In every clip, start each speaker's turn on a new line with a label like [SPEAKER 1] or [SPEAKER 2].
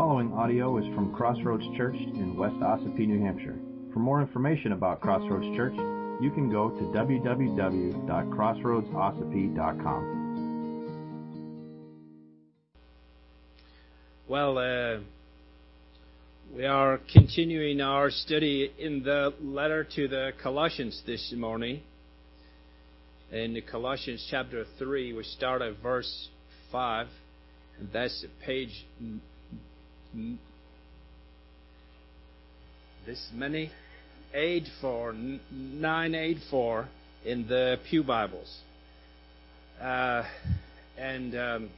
[SPEAKER 1] following audio is from Crossroads Church in West Ossipee, New Hampshire. For more information about Crossroads Church, you can go to www.crossroadsossipee.com.
[SPEAKER 2] Well, uh, we are continuing our study in the letter to the Colossians this morning. In Colossians chapter 3, we start at verse 5, and that's page this many 84 984 in the Pew Bibles. Uh, and um,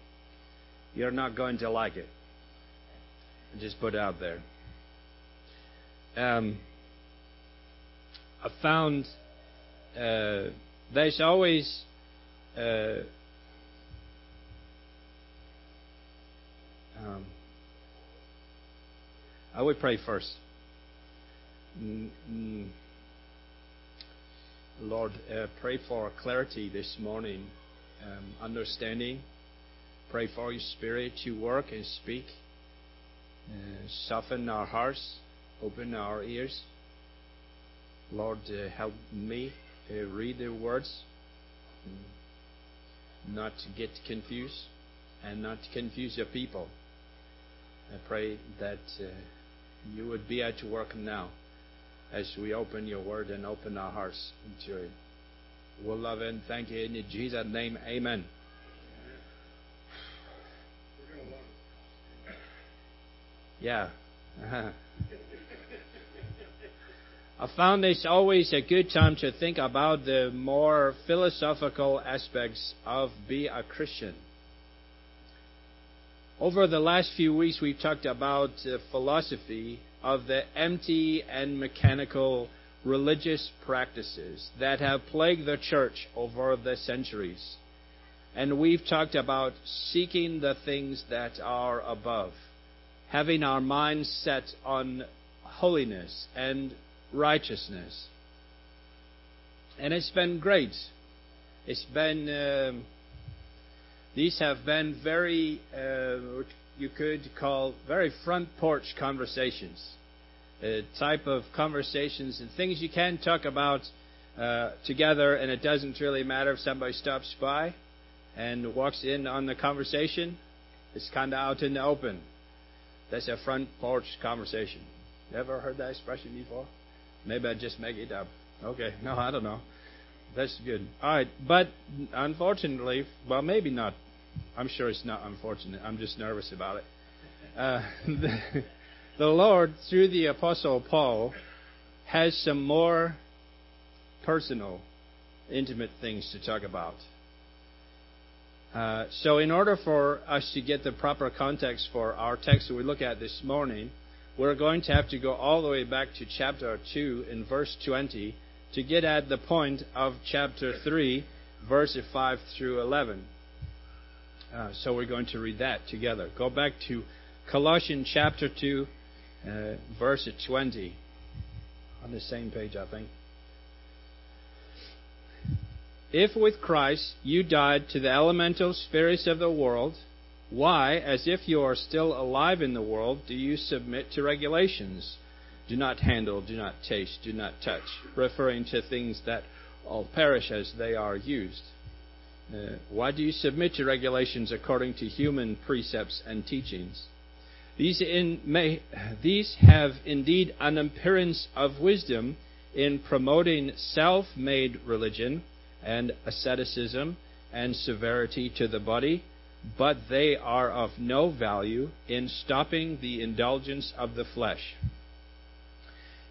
[SPEAKER 2] you're not going to like it. Just put out there. Um, I found uh, there's always uh, um, I would pray first. Mm, mm. Lord, uh, pray for clarity this morning, um, understanding. Pray for your Spirit to work and speak. Uh, soften our hearts, open our ears. Lord, uh, help me uh, read the words, mm, not to get confused, and not confuse your people. I pray that uh, you would be at your work now as we open your word and open our hearts to it. We'll love and thank you in Jesus' name. Amen. Yeah. I found this always a good time to think about the more philosophical aspects of being a Christian. Over the last few weeks, we've talked about the philosophy of the empty and mechanical religious practices that have plagued the church over the centuries. And we've talked about seeking the things that are above, having our minds set on holiness and righteousness. And it's been great. It's been. Um, these have been very, uh, you could call very front porch conversations, a type of conversations and things you can talk about uh, together, and it doesn't really matter if somebody stops by and walks in on the conversation. It's kind of out in the open. That's a front porch conversation. Ever heard that expression before? Maybe I just make it up. Okay, no, I don't know. That's good. All right, but unfortunately, well, maybe not. I'm sure it's not unfortunate. I'm just nervous about it. Uh, the, the Lord, through the Apostle Paul, has some more personal, intimate things to talk about. Uh, so, in order for us to get the proper context for our text that we look at this morning, we're going to have to go all the way back to chapter 2 in verse 20 to get at the point of chapter 3, verses 5 through 11. Uh, so we're going to read that together. Go back to Colossians chapter 2, uh, verse 20. On the same page, I think. If with Christ you died to the elemental spirits of the world, why, as if you are still alive in the world, do you submit to regulations? Do not handle, do not taste, do not touch, referring to things that all perish as they are used. Uh, why do you submit to regulations according to human precepts and teachings? These, may, these have indeed an appearance of wisdom in promoting self made religion and asceticism and severity to the body but they are of no value in stopping the indulgence of the flesh.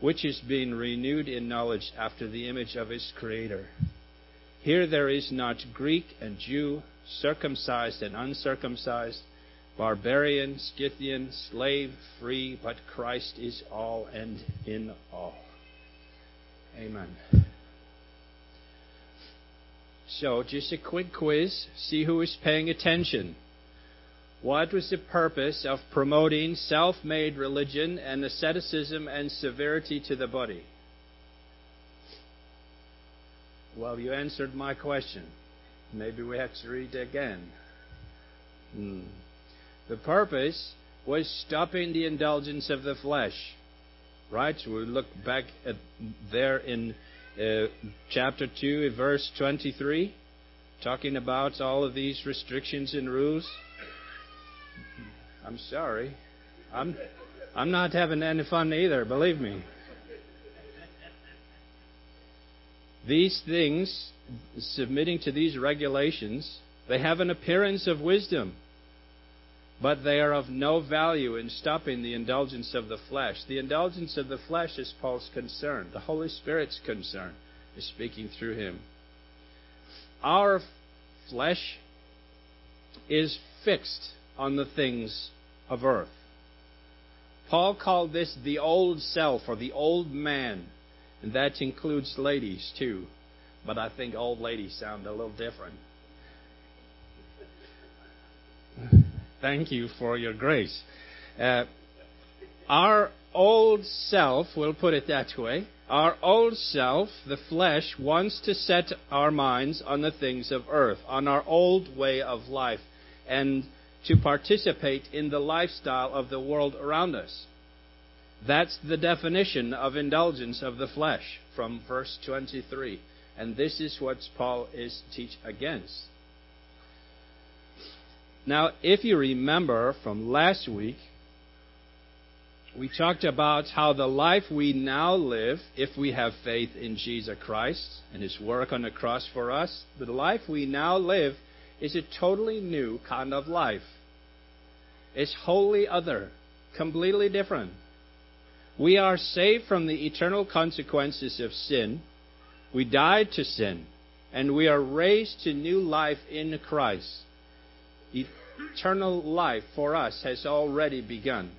[SPEAKER 2] which is being renewed in knowledge after the image of its Creator. Here there is not Greek and Jew, circumcised and uncircumcised barbarian, Scythian, slave, free, but Christ is all and in all. Amen. So, just a quick quiz. See who is paying attention. What was the purpose of promoting self made religion and asceticism and severity to the body? Well, you answered my question. Maybe we have to read again. Hmm. The purpose was stopping the indulgence of the flesh. Right? We look back at there in uh, chapter 2, verse 23, talking about all of these restrictions and rules. I'm sorry. I'm, I'm not having any fun either, believe me. These things, submitting to these regulations, they have an appearance of wisdom but they are of no value in stopping the indulgence of the flesh. The indulgence of the flesh is Paul's concern. The Holy Spirit's concern is speaking through him. Our flesh is fixed on the things of earth. Paul called this the old self or the old man, and that includes ladies too. But I think old ladies sound a little different. Thank you for your grace. Uh, our old self, we'll put it that way, our old self, the flesh, wants to set our minds on the things of earth, on our old way of life, and to participate in the lifestyle of the world around us. That's the definition of indulgence of the flesh from verse 23. And this is what Paul is teach against. Now, if you remember from last week, we talked about how the life we now live, if we have faith in Jesus Christ and His work on the cross for us, the life we now live is a totally new kind of life. It's wholly other, completely different. We are saved from the eternal consequences of sin. We died to sin, and we are raised to new life in Christ eternal life for us has already begun.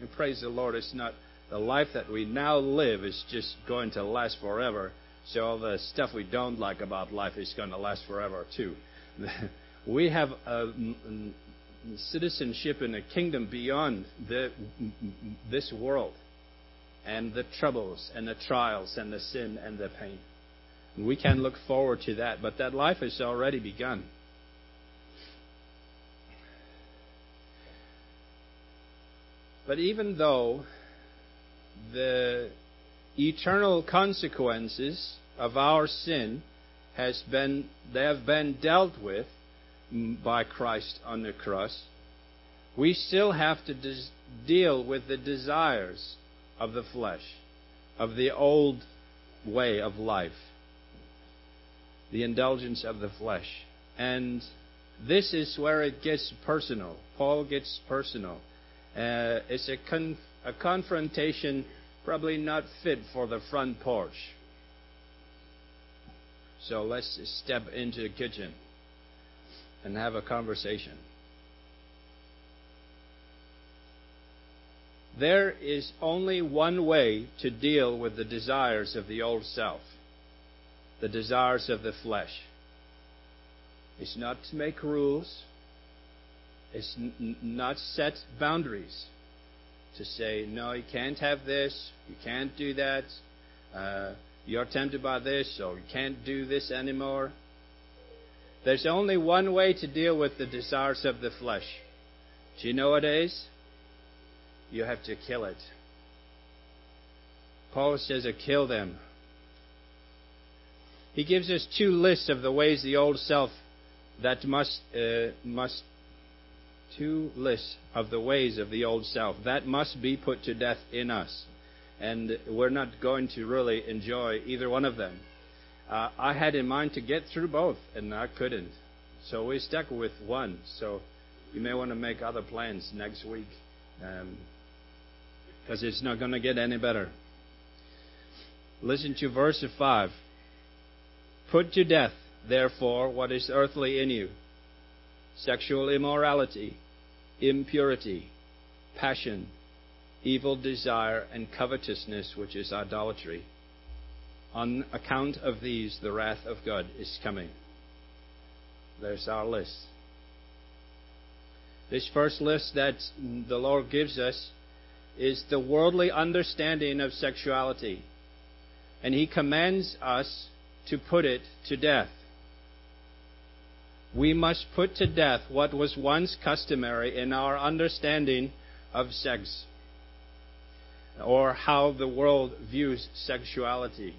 [SPEAKER 2] And praise the Lord, it's not the life that we now live is just going to last forever. So all the stuff we don't like about life is going to last forever too. we have a citizenship in a kingdom beyond the, this world and the troubles and the trials and the sin and the pain. We can look forward to that, but that life has already begun. But even though the eternal consequences of our sin has been they have been dealt with by Christ on the cross, we still have to des- deal with the desires of the flesh, of the old way of life, the indulgence of the flesh. And this is where it gets personal. Paul gets personal. Uh, it's a, con- a confrontation probably not fit for the front porch. So let's step into the kitchen and have a conversation. There is only one way to deal with the desires of the old self, the desires of the flesh. It's not to make rules, it's n- not set boundaries to say, no, you can't have this, you can't do that, uh, you're tempted by this, so you can't do this anymore. There's only one way to deal with the desires of the flesh. Do you know what it is? You have to kill it. Paul says to kill them. He gives us two lists of the ways the old self that must uh, must two lists of the ways of the old self. That must be put to death in us. And we're not going to really enjoy either one of them. Uh, I had in mind to get through both, and I couldn't. So we stuck with one. So you may want to make other plans next week because um, it's not going to get any better. Listen to verse 5. Put to death, therefore, what is earthly in you sexual immorality, impurity, passion, evil desire, and covetousness, which is idolatry. On account of these, the wrath of God is coming. There's our list. This first list that the Lord gives us is the worldly understanding of sexuality. And He commands us to put it to death. We must put to death what was once customary in our understanding of sex or how the world views sexuality.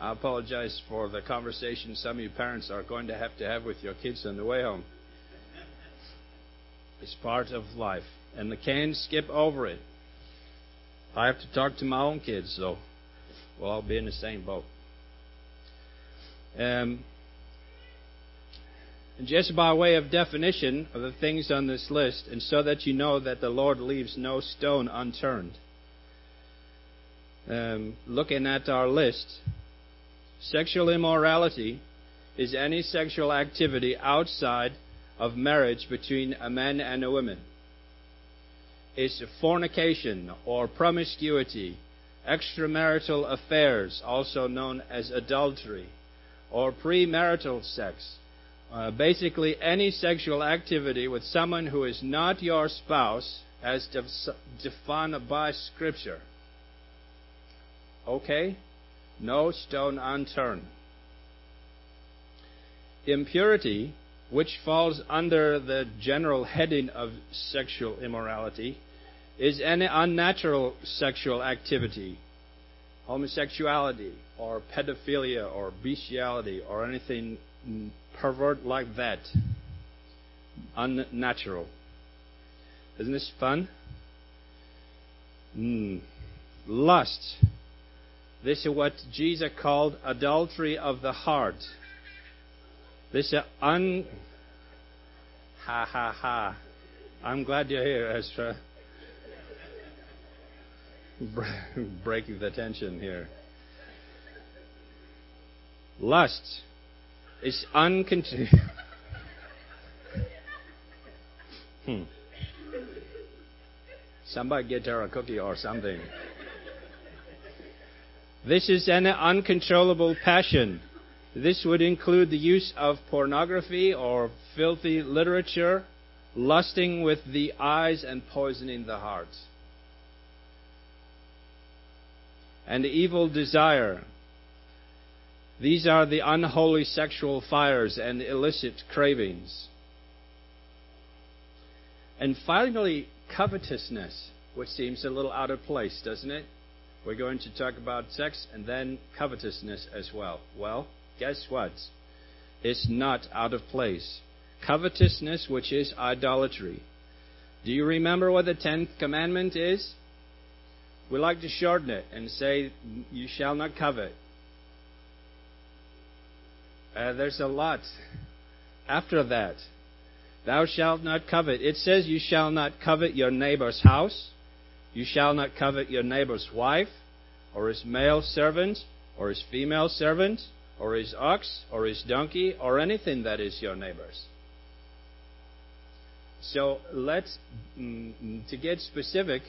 [SPEAKER 2] I apologize for the conversation some of you parents are going to have to have with your kids on the way home. It's part of life, and they can't skip over it. I have to talk to my own kids, so we'll all be in the same boat. Um, just by way of definition of the things on this list, and so that you know that the Lord leaves no stone unturned. Um, looking at our list, Sexual immorality is any sexual activity outside of marriage between a man and a woman. It's fornication or promiscuity, extramarital affairs, also known as adultery, or premarital sex. Uh, basically, any sexual activity with someone who is not your spouse as defined by Scripture. Okay? No stone unturned. Impurity, which falls under the general heading of sexual immorality, is any unnatural sexual activity, homosexuality, or pedophilia, or bestiality, or anything pervert like that. Unnatural. Isn't this fun? Mm. Lust this is what Jesus called adultery of the heart. This is un. Ha ha ha. I'm glad you're here, Ezra. Breaking the tension here. Lust is uncontrolled. hmm. Somebody get her a cookie or something. This is an uncontrollable passion. This would include the use of pornography or filthy literature, lusting with the eyes and poisoning the heart. And evil desire. These are the unholy sexual fires and illicit cravings. And finally, covetousness, which seems a little out of place, doesn't it? We're going to talk about sex and then covetousness as well. Well, guess what? It's not out of place. Covetousness, which is idolatry. Do you remember what the tenth commandment is? We like to shorten it and say, You shall not covet. Uh, there's a lot after that. Thou shalt not covet. It says, You shall not covet your neighbor's house you shall not covet your neighbor's wife, or his male servant, or his female servant, or his ox, or his donkey, or anything that is your neighbor's. So let's, mm, to get specific,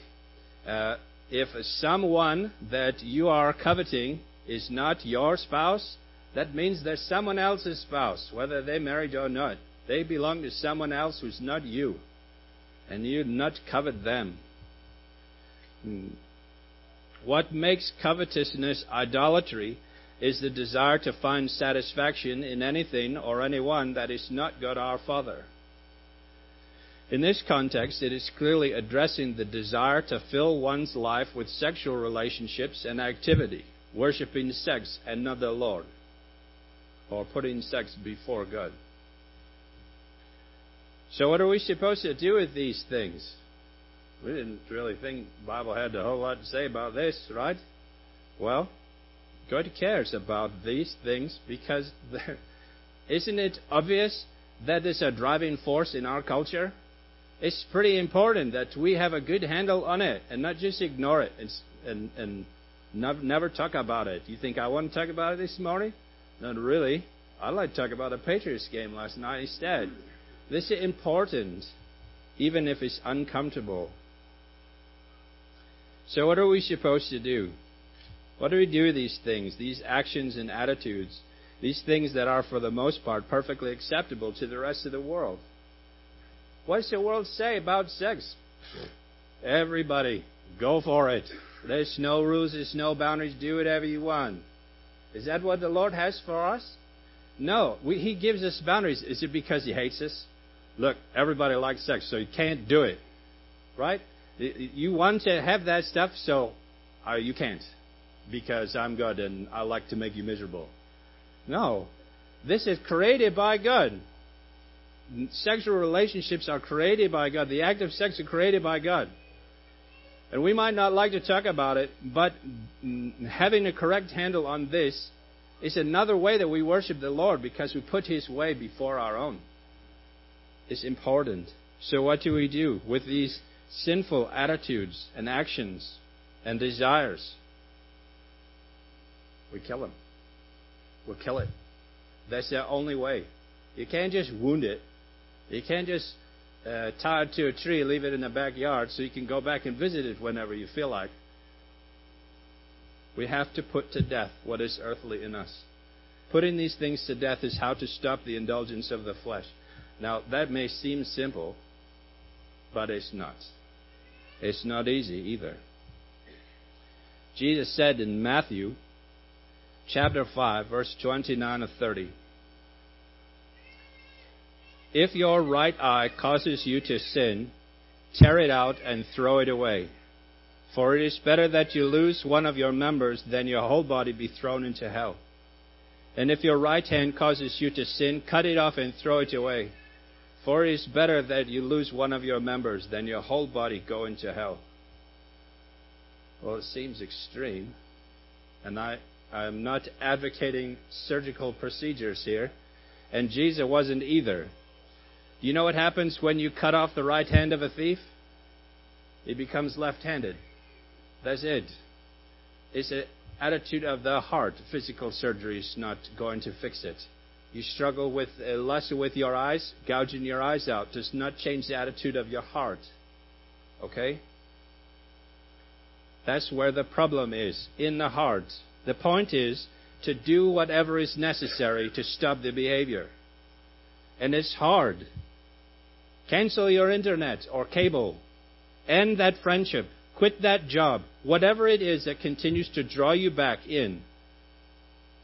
[SPEAKER 2] uh, if someone that you are coveting is not your spouse, that means they're someone else's spouse, whether they married or not. They belong to someone else who's not you. And you not covet them. Hmm. What makes covetousness idolatry is the desire to find satisfaction in anything or anyone that is not God our Father. In this context, it is clearly addressing the desire to fill one's life with sexual relationships and activity, worshiping sex and not the Lord, or putting sex before God. So what are we supposed to do with these things? We didn't really think the Bible had a whole lot to say about this, right? Well, God cares about these things because isn't it obvious that that is a driving force in our culture? It's pretty important that we have a good handle on it and not just ignore it and, and, and never talk about it. You think I want to talk about it this morning? Not really. I'd like to talk about the Patriots game last night instead. This is important, even if it's uncomfortable. So, what are we supposed to do? What do we do with these things, these actions and attitudes, these things that are, for the most part, perfectly acceptable to the rest of the world? What does the world say about sex? Everybody, go for it. There's no rules, there's no boundaries. Do whatever you want. Is that what the Lord has for us? No. We, he gives us boundaries. Is it because He hates us? Look, everybody likes sex, so you can't do it. Right? You want to have that stuff, so uh, you can't. Because I'm God and I like to make you miserable. No. This is created by God. Sexual relationships are created by God. The act of sex is created by God. And we might not like to talk about it, but having a correct handle on this is another way that we worship the Lord because we put His way before our own. It's important. So, what do we do with these sinful attitudes and actions and desires? We kill them. We kill it. That's the only way. You can't just wound it. You can't just uh, tie it to a tree, leave it in the backyard so you can go back and visit it whenever you feel like. We have to put to death what is earthly in us. Putting these things to death is how to stop the indulgence of the flesh. Now, that may seem simple, but it's not. It's not easy either. Jesus said in Matthew chapter 5, verse 29 to 30. If your right eye causes you to sin, tear it out and throw it away. For it is better that you lose one of your members than your whole body be thrown into hell. And if your right hand causes you to sin, cut it off and throw it away. For it is better that you lose one of your members than your whole body go into hell. Well, it seems extreme, and I, I'm not advocating surgical procedures here, and Jesus wasn't either. Do you know what happens when you cut off the right hand of a thief? He becomes left handed. That's it. It's an attitude of the heart. Physical surgery is not going to fix it. You struggle with uh, lust with your eyes, gouging your eyes out does not change the attitude of your heart. Okay? That's where the problem is, in the heart. The point is to do whatever is necessary to stop the behavior. And it's hard. Cancel your internet or cable. End that friendship. Quit that job. Whatever it is that continues to draw you back in,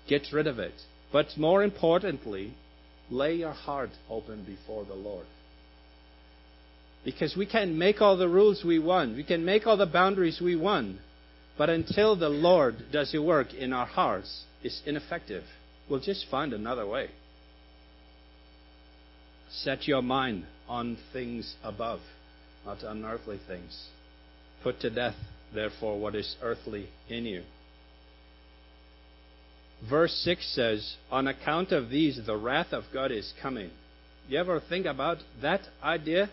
[SPEAKER 2] get rid of it. But more importantly, lay your heart open before the Lord. Because we can make all the rules we want, we can make all the boundaries we want, but until the Lord does the work in our hearts, it's ineffective. We'll just find another way. Set your mind on things above, not on earthly things. Put to death, therefore, what is earthly in you. Verse 6 says, On account of these, the wrath of God is coming. You ever think about that idea?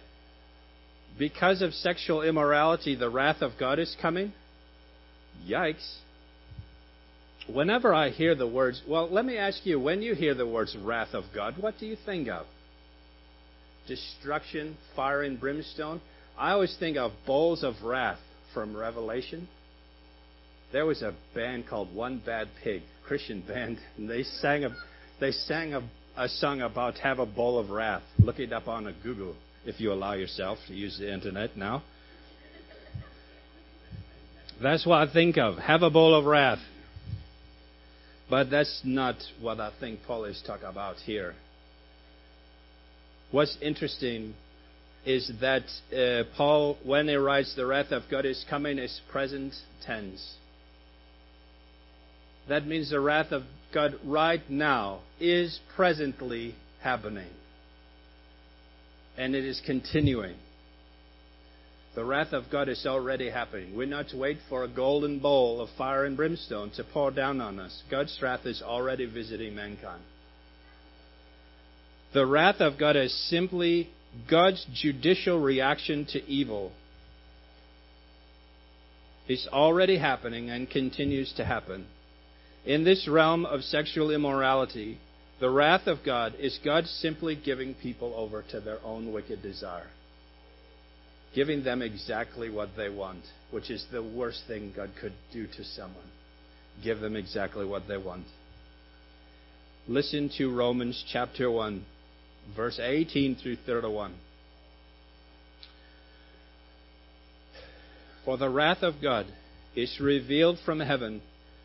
[SPEAKER 2] Because of sexual immorality, the wrath of God is coming? Yikes. Whenever I hear the words, well, let me ask you, when you hear the words wrath of God, what do you think of? destruction, fire and brimstone. I always think of bowls of wrath from Revelation. There was a band called One Bad Pig, Christian band, and they sang a they sang a, a song about have a bowl of wrath. Look it up on a Google if you allow yourself to use the internet now. That's what I think of. Have a bowl of wrath. But that's not what I think Paul is talking about here. What's interesting is that uh, Paul, when he writes the wrath of God is coming, is present tense. That means the wrath of God right now is presently happening. and it is continuing. The wrath of God is already happening. We're not to wait for a golden bowl of fire and brimstone to pour down on us. God's wrath is already visiting mankind. The wrath of God is simply God's judicial reaction to evil. It's already happening and continues to happen. In this realm of sexual immorality, the wrath of God is God simply giving people over to their own wicked desire giving them exactly what they want, which is the worst thing God could do to someone. Give them exactly what they want. Listen to Romans chapter 1, verse 18 through 31. For the wrath of God is revealed from heaven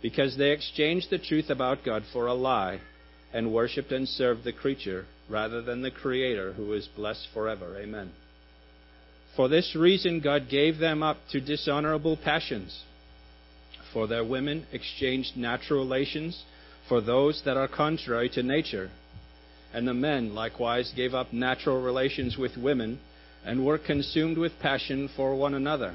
[SPEAKER 2] because they exchanged the truth about God for a lie and worshipped and served the creature rather than the Creator who is blessed forever. Amen. For this reason, God gave them up to dishonorable passions. For their women exchanged natural relations for those that are contrary to nature. And the men likewise gave up natural relations with women and were consumed with passion for one another,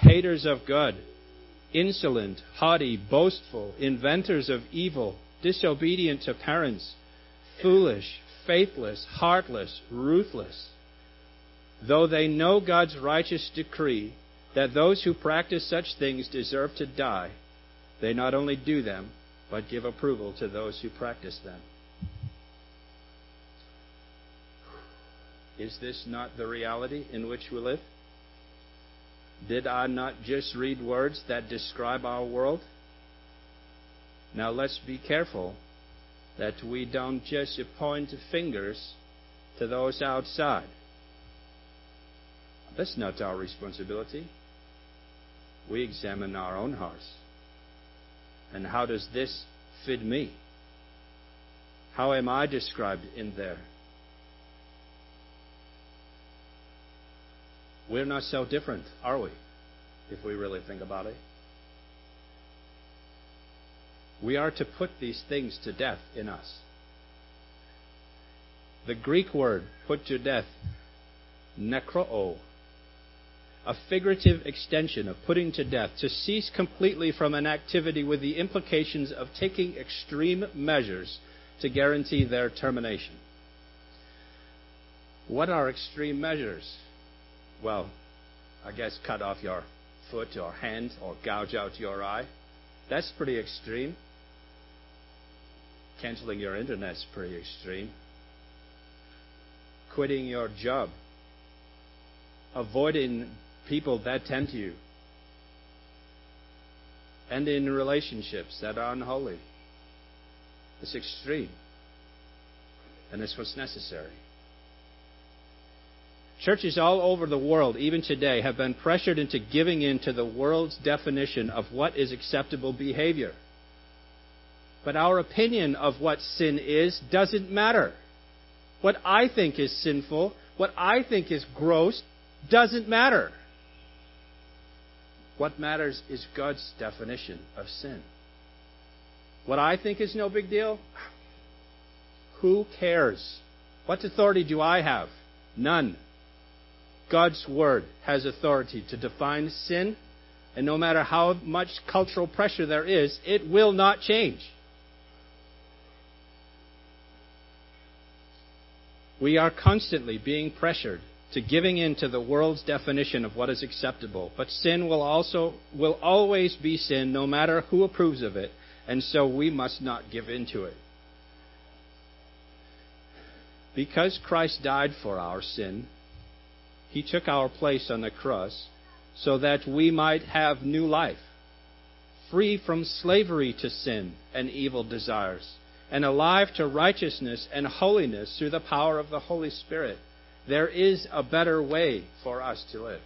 [SPEAKER 2] haters of God, insolent, haughty, boastful, inventors of evil, disobedient to parents, foolish, faithless, heartless, ruthless though they know God's righteous decree that those who practice such things deserve to die, they not only do them, but give approval to those who practice them. Is this not the reality in which we live? Did I not just read words that describe our world? Now let's be careful that we don't just point fingers to those outside. That's not our responsibility. We examine our own hearts. And how does this fit me? How am I described in there? We're not so different, are we? If we really think about it. We are to put these things to death in us. The Greek word put to death, nekroo, a figurative extension of putting to death, to cease completely from an activity with the implications of taking extreme measures to guarantee their termination. What are extreme measures? Well, I guess cut off your foot or hand or gouge out your eye. That's pretty extreme. Canceling your internet's pretty extreme. Quitting your job. Avoiding people that tempt you, and in relationships that are unholy. It's extreme, and it's what's necessary. Churches all over the world, even today, have been pressured into giving in to the world's definition of what is acceptable behavior. But our opinion of what sin is doesn't matter. What I think is sinful, what I think is gross, doesn't matter. What matters is God's definition of sin. What I think is no big deal, who cares? What authority do I have? None. God's Word has authority to define sin, and no matter how much cultural pressure there is, it will not change. We are constantly being pressured to giving in to the world's definition of what is acceptable. But sin will also will always be sin no matter who approves of it, and so we must not give in to it. Because Christ died for our sin, he took our place on the cross so that we might have new life, free from slavery to sin and evil desires, and alive to righteousness and holiness through the power of the Holy Spirit. There is a better way for us to live.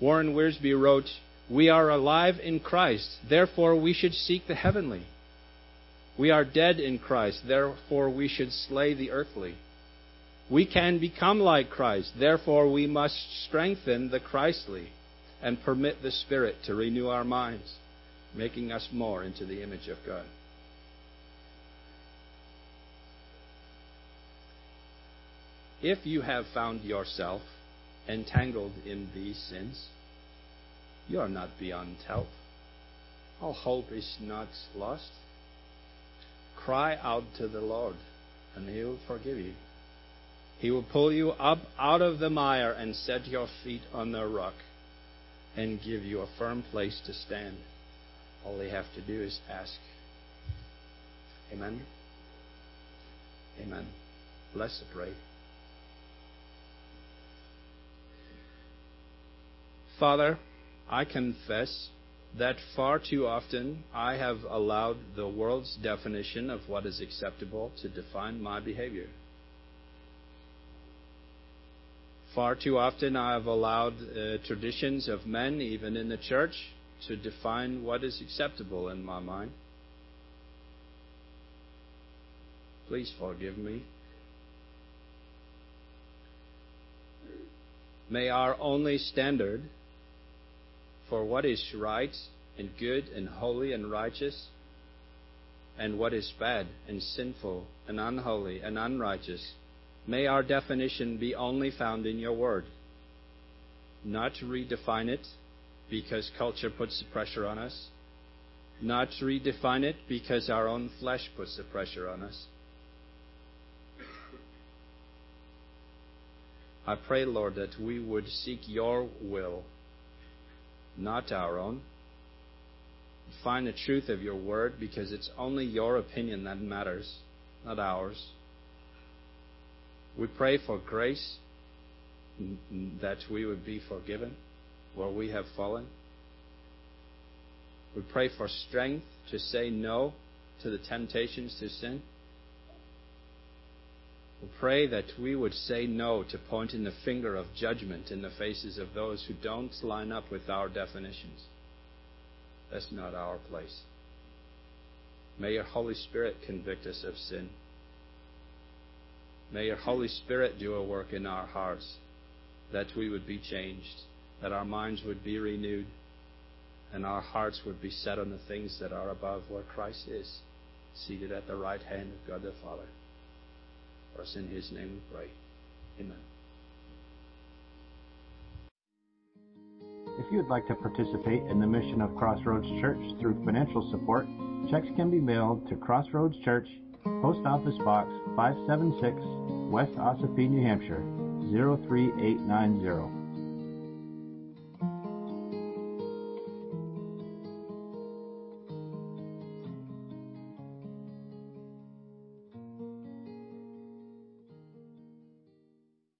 [SPEAKER 2] Warren Wiersbe wrote, We are alive in Christ, therefore we should seek the heavenly. We are dead in Christ, therefore we should slay the earthly. We can become like Christ, therefore we must strengthen the Christly and permit the Spirit to renew our minds, making us more into the image of God. If you have found yourself entangled in these sins, you are not beyond help. All hope is not lost. Cry out to the Lord, and He will forgive you. He will pull you up out of the mire and set your feet on the rock and give you a firm place to stand. All you have to do is ask. Amen. Amen. Let's pray. Father, I confess that far too often I have allowed the world's definition of what is acceptable to define my behavior. Far too often I have allowed uh, traditions of men, even in the church, to define what is acceptable in my mind. Please forgive me. May our only standard for what is right and good and holy and righteous, and what is bad and sinful and unholy and unrighteous. May our definition be only found in your word. Not to redefine it because culture puts the pressure on us. Not to redefine it because our own flesh puts the pressure on us. I pray, Lord, that we would seek your will not our own. Find the truth of your word because it's only your opinion that matters, not ours. We pray for grace that we would be forgiven where we have fallen. We pray for strength to say no to the temptations to sin. We pray that we would say no to pointing the finger of judgment in the faces of those who don't line up with our definitions. That's not our place. May your Holy Spirit convict us of sin. May your Holy Spirit do a work in our hearts that we would be changed, that our minds would be renewed, and our hearts would be set on the things that are above where Christ is, seated at the right hand of God the Father. For us in His name we pray. Amen.
[SPEAKER 1] If you would like to participate in the mission of Crossroads Church through financial support, checks can be mailed to Crossroads Church, Post Office Box 576, West Ossipee, New Hampshire 03890.